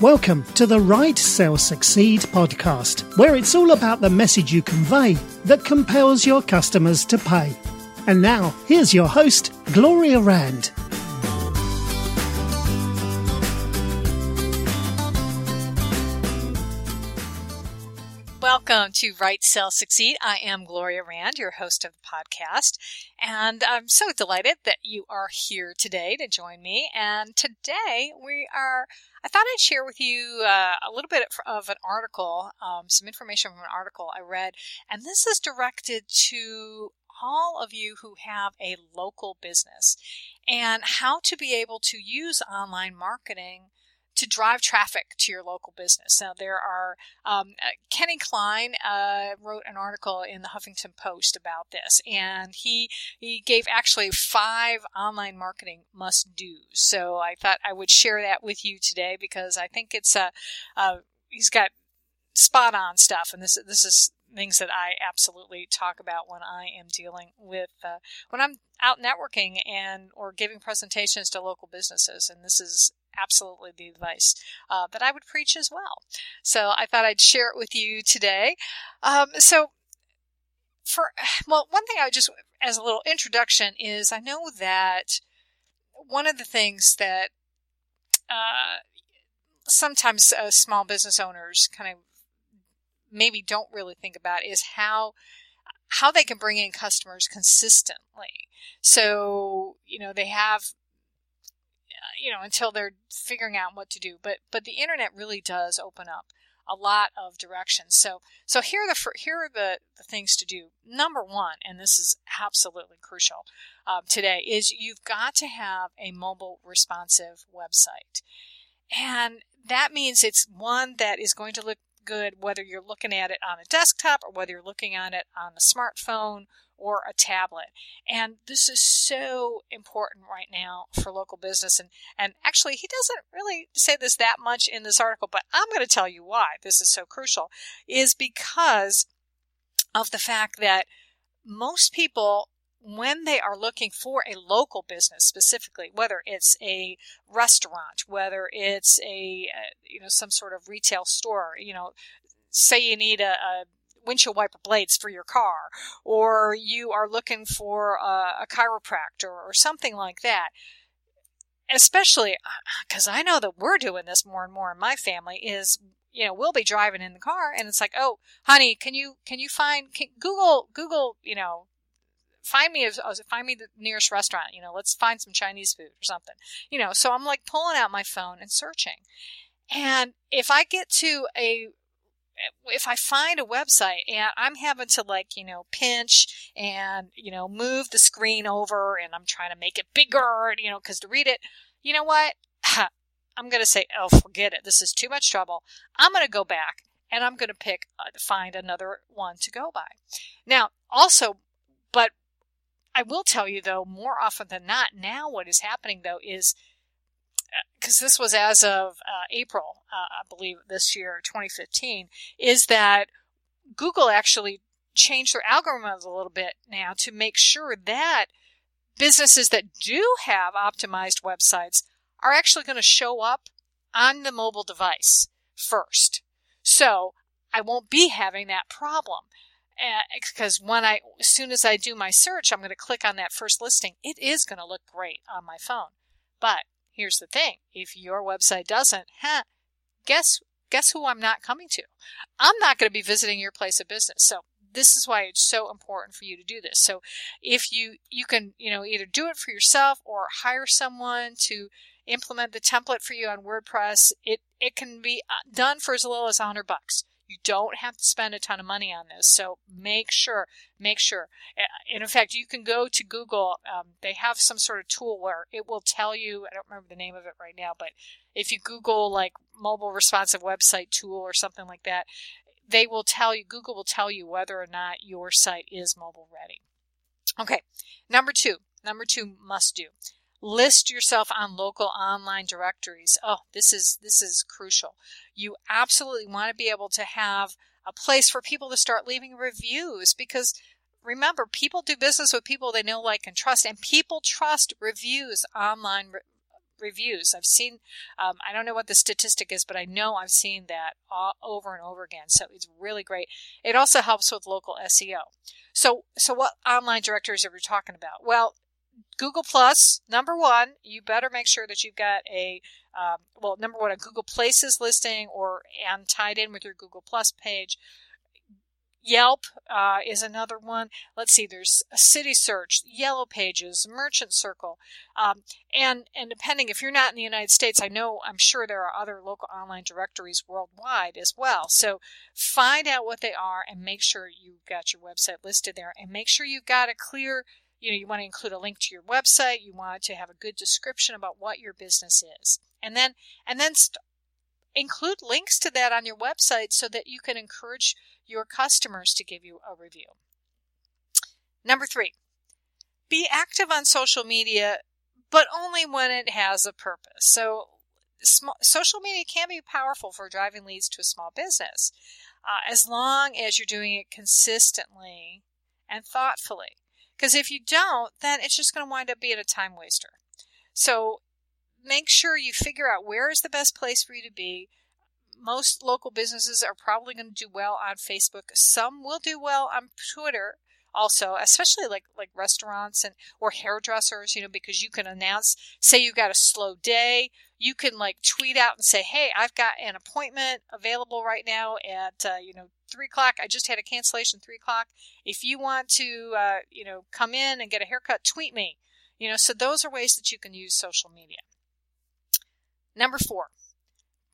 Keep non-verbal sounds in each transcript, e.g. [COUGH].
Welcome to the Write Sell Succeed podcast, where it's all about the message you convey that compels your customers to pay. And now, here's your host, Gloria Rand. Welcome to Write Sell Succeed. I am Gloria Rand, your host of the podcast, and I'm so delighted that you are here today to join me. And today we are, I thought I'd share with you uh, a little bit of an article, um, some information from an article I read, and this is directed to all of you who have a local business and how to be able to use online marketing to drive traffic to your local business. Now, there are, um, uh, Kenny Kline uh, wrote an article in the Huffington Post about this, and he, he gave actually five online marketing must do's. So I thought I would share that with you today because I think it's a, uh, he's got spot on stuff, and this, this is things that I absolutely talk about when I am dealing with uh, when I'm out networking and or giving presentations to local businesses. And this is absolutely the advice uh, that I would preach as well. So I thought I'd share it with you today. Um, so for well, one thing I would just as a little introduction is I know that one of the things that uh, sometimes uh, small business owners kind of maybe don't really think about is how how they can bring in customers consistently. So, you know, they have you know, until they're figuring out what to do. But but the internet really does open up a lot of directions. So so here are the here are the, the things to do. Number one, and this is absolutely crucial um, today, is you've got to have a mobile responsive website, and that means it's one that is going to look good whether you're looking at it on a desktop or whether you're looking at it on a smartphone or a tablet. And this is so important right now for local business. And, and actually, he doesn't really say this that much in this article, but I'm going to tell you why this is so crucial is because of the fact that most people when they are looking for a local business specifically, whether it's a restaurant, whether it's a, uh, you know some sort of retail store, you know, say you need a, a windshield wiper blades for your car, or you are looking for a, a chiropractor or something like that. Especially because uh, I know that we're doing this more and more in my family is you know we'll be driving in the car and it's like oh honey can you can you find can, google google you know find me a, find me the nearest restaurant you know let's find some chinese food or something you know so i'm like pulling out my phone and searching and if i get to a if I find a website and I'm having to like, you know, pinch and, you know, move the screen over and I'm trying to make it bigger, you know, cause to read it, you know what? [SIGHS] I'm going to say, oh, forget it. This is too much trouble. I'm going to go back and I'm going to pick, uh, find another one to go by. Now, also, but I will tell you though, more often than not, now what is happening though is because this was as of uh, April, uh, I believe this year, 2015, is that Google actually changed their algorithms a little bit now to make sure that businesses that do have optimized websites are actually going to show up on the mobile device first. So I won't be having that problem because uh, when I, as soon as I do my search, I'm going to click on that first listing. It is going to look great on my phone. But here's the thing: if your website doesn't, huh, guess guess who I'm not coming to? I'm not going to be visiting your place of business. So this is why it's so important for you to do this. So if you you can, you know, either do it for yourself or hire someone to implement the template for you on WordPress, it it can be uh, done for as little as 100 bucks. Don't have to spend a ton of money on this. So make sure, make sure. And in fact, you can go to Google. Um, they have some sort of tool where it will tell you, I don't remember the name of it right now, but if you Google like mobile responsive website tool or something like that, they will tell you, Google will tell you whether or not your site is mobile ready. Okay. Number two, number two must do list yourself on local online directories. Oh, this is this is crucial. You absolutely want to be able to have a place for people to start leaving reviews because remember, people do business with people they know, like, and trust, and people trust reviews online. reviews. I've seen, um, I don't know what the statistic is, but I know I've seen that all, over and over again. So it's really great. It also helps with local SEO. So, so what online directories are we talking about? Well, Google Plus, number one, you better make sure that you've got a, um, well, number one, a Google Places listing or and tied in with your Google Plus page. Yelp uh, is another one. Let's see, there's City Search, Yellow Pages, Merchant Circle, um, and and depending if you're not in the United States, I know I'm sure there are other local online directories worldwide as well. So find out what they are and make sure you've got your website listed there, and make sure you've got a clear. You know, you want to include a link to your website. You want to have a good description about what your business is, and then and then st- include links to that on your website so that you can encourage your customers to give you a review. Number three, be active on social media, but only when it has a purpose. So, social media can be powerful for driving leads to a small business, uh, as long as you're doing it consistently and thoughtfully. Because if you don't, then it's just going to wind up being a time waster. So, make sure you figure out where is the best place for you to be. Most local businesses are probably going to do well on Facebook. Some will do well on Twitter also, especially like like restaurants and or hairdressers, you know, because you can announce, say you got a slow day, you can like tweet out and say, hey, I've got an appointment available right now at uh, you know three o'clock. I just had a cancellation three o'clock. If you want to, uh, you know, come in and get a haircut, tweet me. You know, so those are ways that you can use social media. Number four,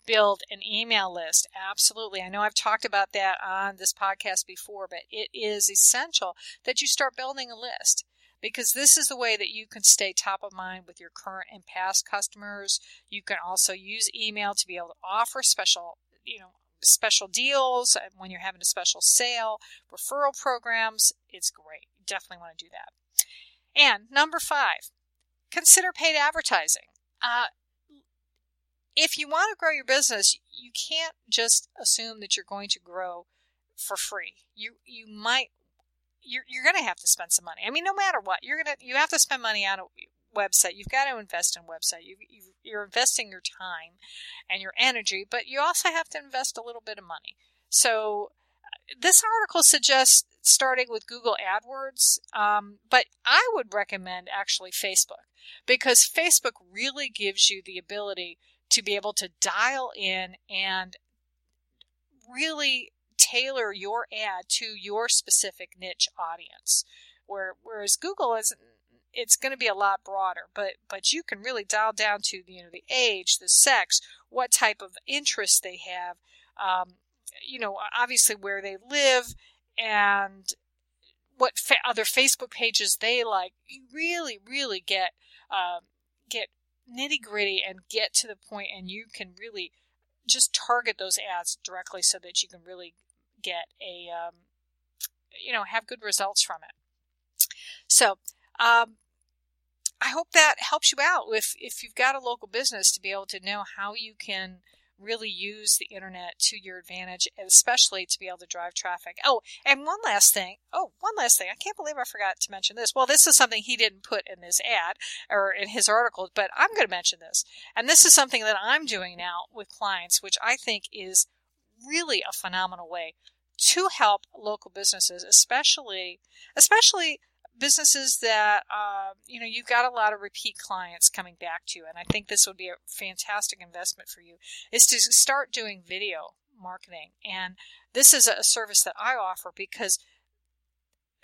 build an email list. Absolutely. I know I've talked about that on this podcast before, but it is essential that you start building a list because this is the way that you can stay top of mind with your current and past customers. You can also use email to be able to offer special, you know, special deals when you're having a special sale, referral programs. It's great. You definitely want to do that. And number five, consider paid advertising. Uh, if you want to grow your business, you can't just assume that you're going to grow for free. You you might you're you're going to have to spend some money. I mean, no matter what, you're gonna you have to spend money on a website. You've got to invest in website. You, you you're investing your time and your energy, but you also have to invest a little bit of money. So uh, this article suggests starting with Google AdWords, um, but I would recommend actually Facebook because Facebook really gives you the ability to be able to dial in and really tailor your ad to your specific niche audience. Where, whereas Google is it's going to be a lot broader, but but you can really dial down to you know the age, the sex, what type of interest they have, um, you know, obviously where they live, and what fa- other Facebook pages they like. You really, really get um, get nitty gritty and get to the point and you can really just target those ads directly so that you can really get a um, you know have good results from it. So um, i hope that helps you out if if you've got a local business to be able to know how you can really use the internet to your advantage, especially to be able to drive traffic. Oh, and one last thing. Oh, one last thing. I can't believe I forgot to mention this. Well, this is something he didn't put in his ad or in his article, but I'm going to mention this. And this is something that I'm doing now with clients, which I think is really a phenomenal way to help local businesses, especially, especially businesses that uh, you know you've got a lot of repeat clients coming back to you and i think this would be a fantastic investment for you is to start doing video marketing. And this is a service that i offer because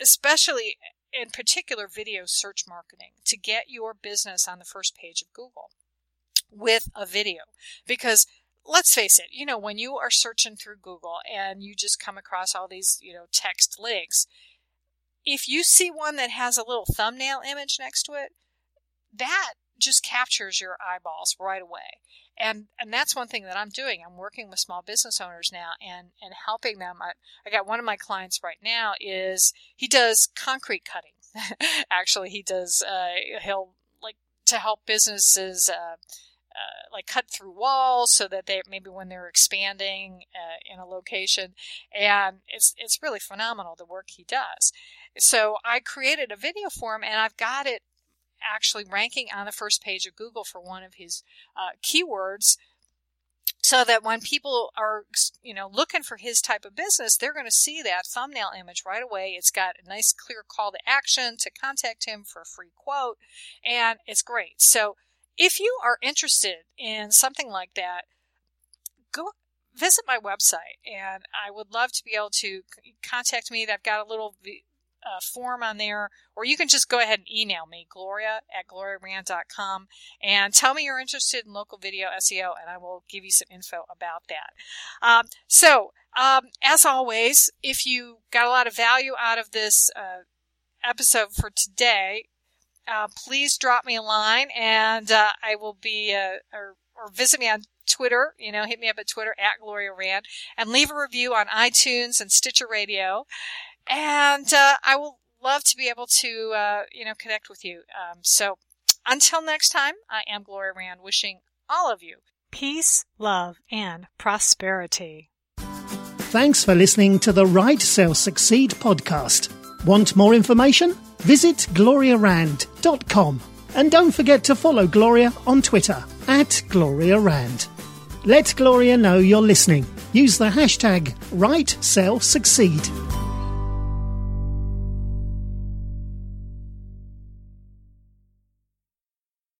especially in particular video search marketing to get your business on the first page of google with a video. Because let's face it you know when you are searching through google and you just come across all these you know text links if you see one that has a little thumbnail image next to it, that just captures your eyeballs right away. And and that's one thing that I'm doing. I'm working with small business owners now and and helping them. I, I got one of my clients right now is he does concrete cutting. [LAUGHS] Actually, he does. Uh, he'll like to help businesses. Uh, uh, like cut through walls so that they maybe when they're expanding uh, in a location and it's it's really phenomenal the work he does so I created a video for him and I've got it actually ranking on the first page of Google for one of his uh, keywords so that when people are you know looking for his type of business they're going to see that thumbnail image right away. It's got a nice clear call to action to contact him for a free quote and it's great. So if you are interested in something like that go visit my website and i would love to be able to contact me. I've got a little uh, form on there, or you can just go ahead and email me, gloria at gloriarand.com, and tell me you're interested in local video SEO, and I will give you some info about that. Um, so, um, as always, if you got a lot of value out of this uh, episode for today, uh, please drop me a line, and uh, I will be, uh, or, or visit me on Twitter, you know, hit me up at Twitter at Gloria Rand and leave a review on iTunes and Stitcher Radio. And uh, I will love to be able to, uh, you know, connect with you. Um, so until next time, I am Gloria Rand wishing all of you peace, love, and prosperity. Thanks for listening to the Write Sell Succeed podcast. Want more information? Visit gloriarand.com. And don't forget to follow Gloria on Twitter at Gloria Rand. Let Gloria know you're listening. Use the hashtag WriteSellSucceed.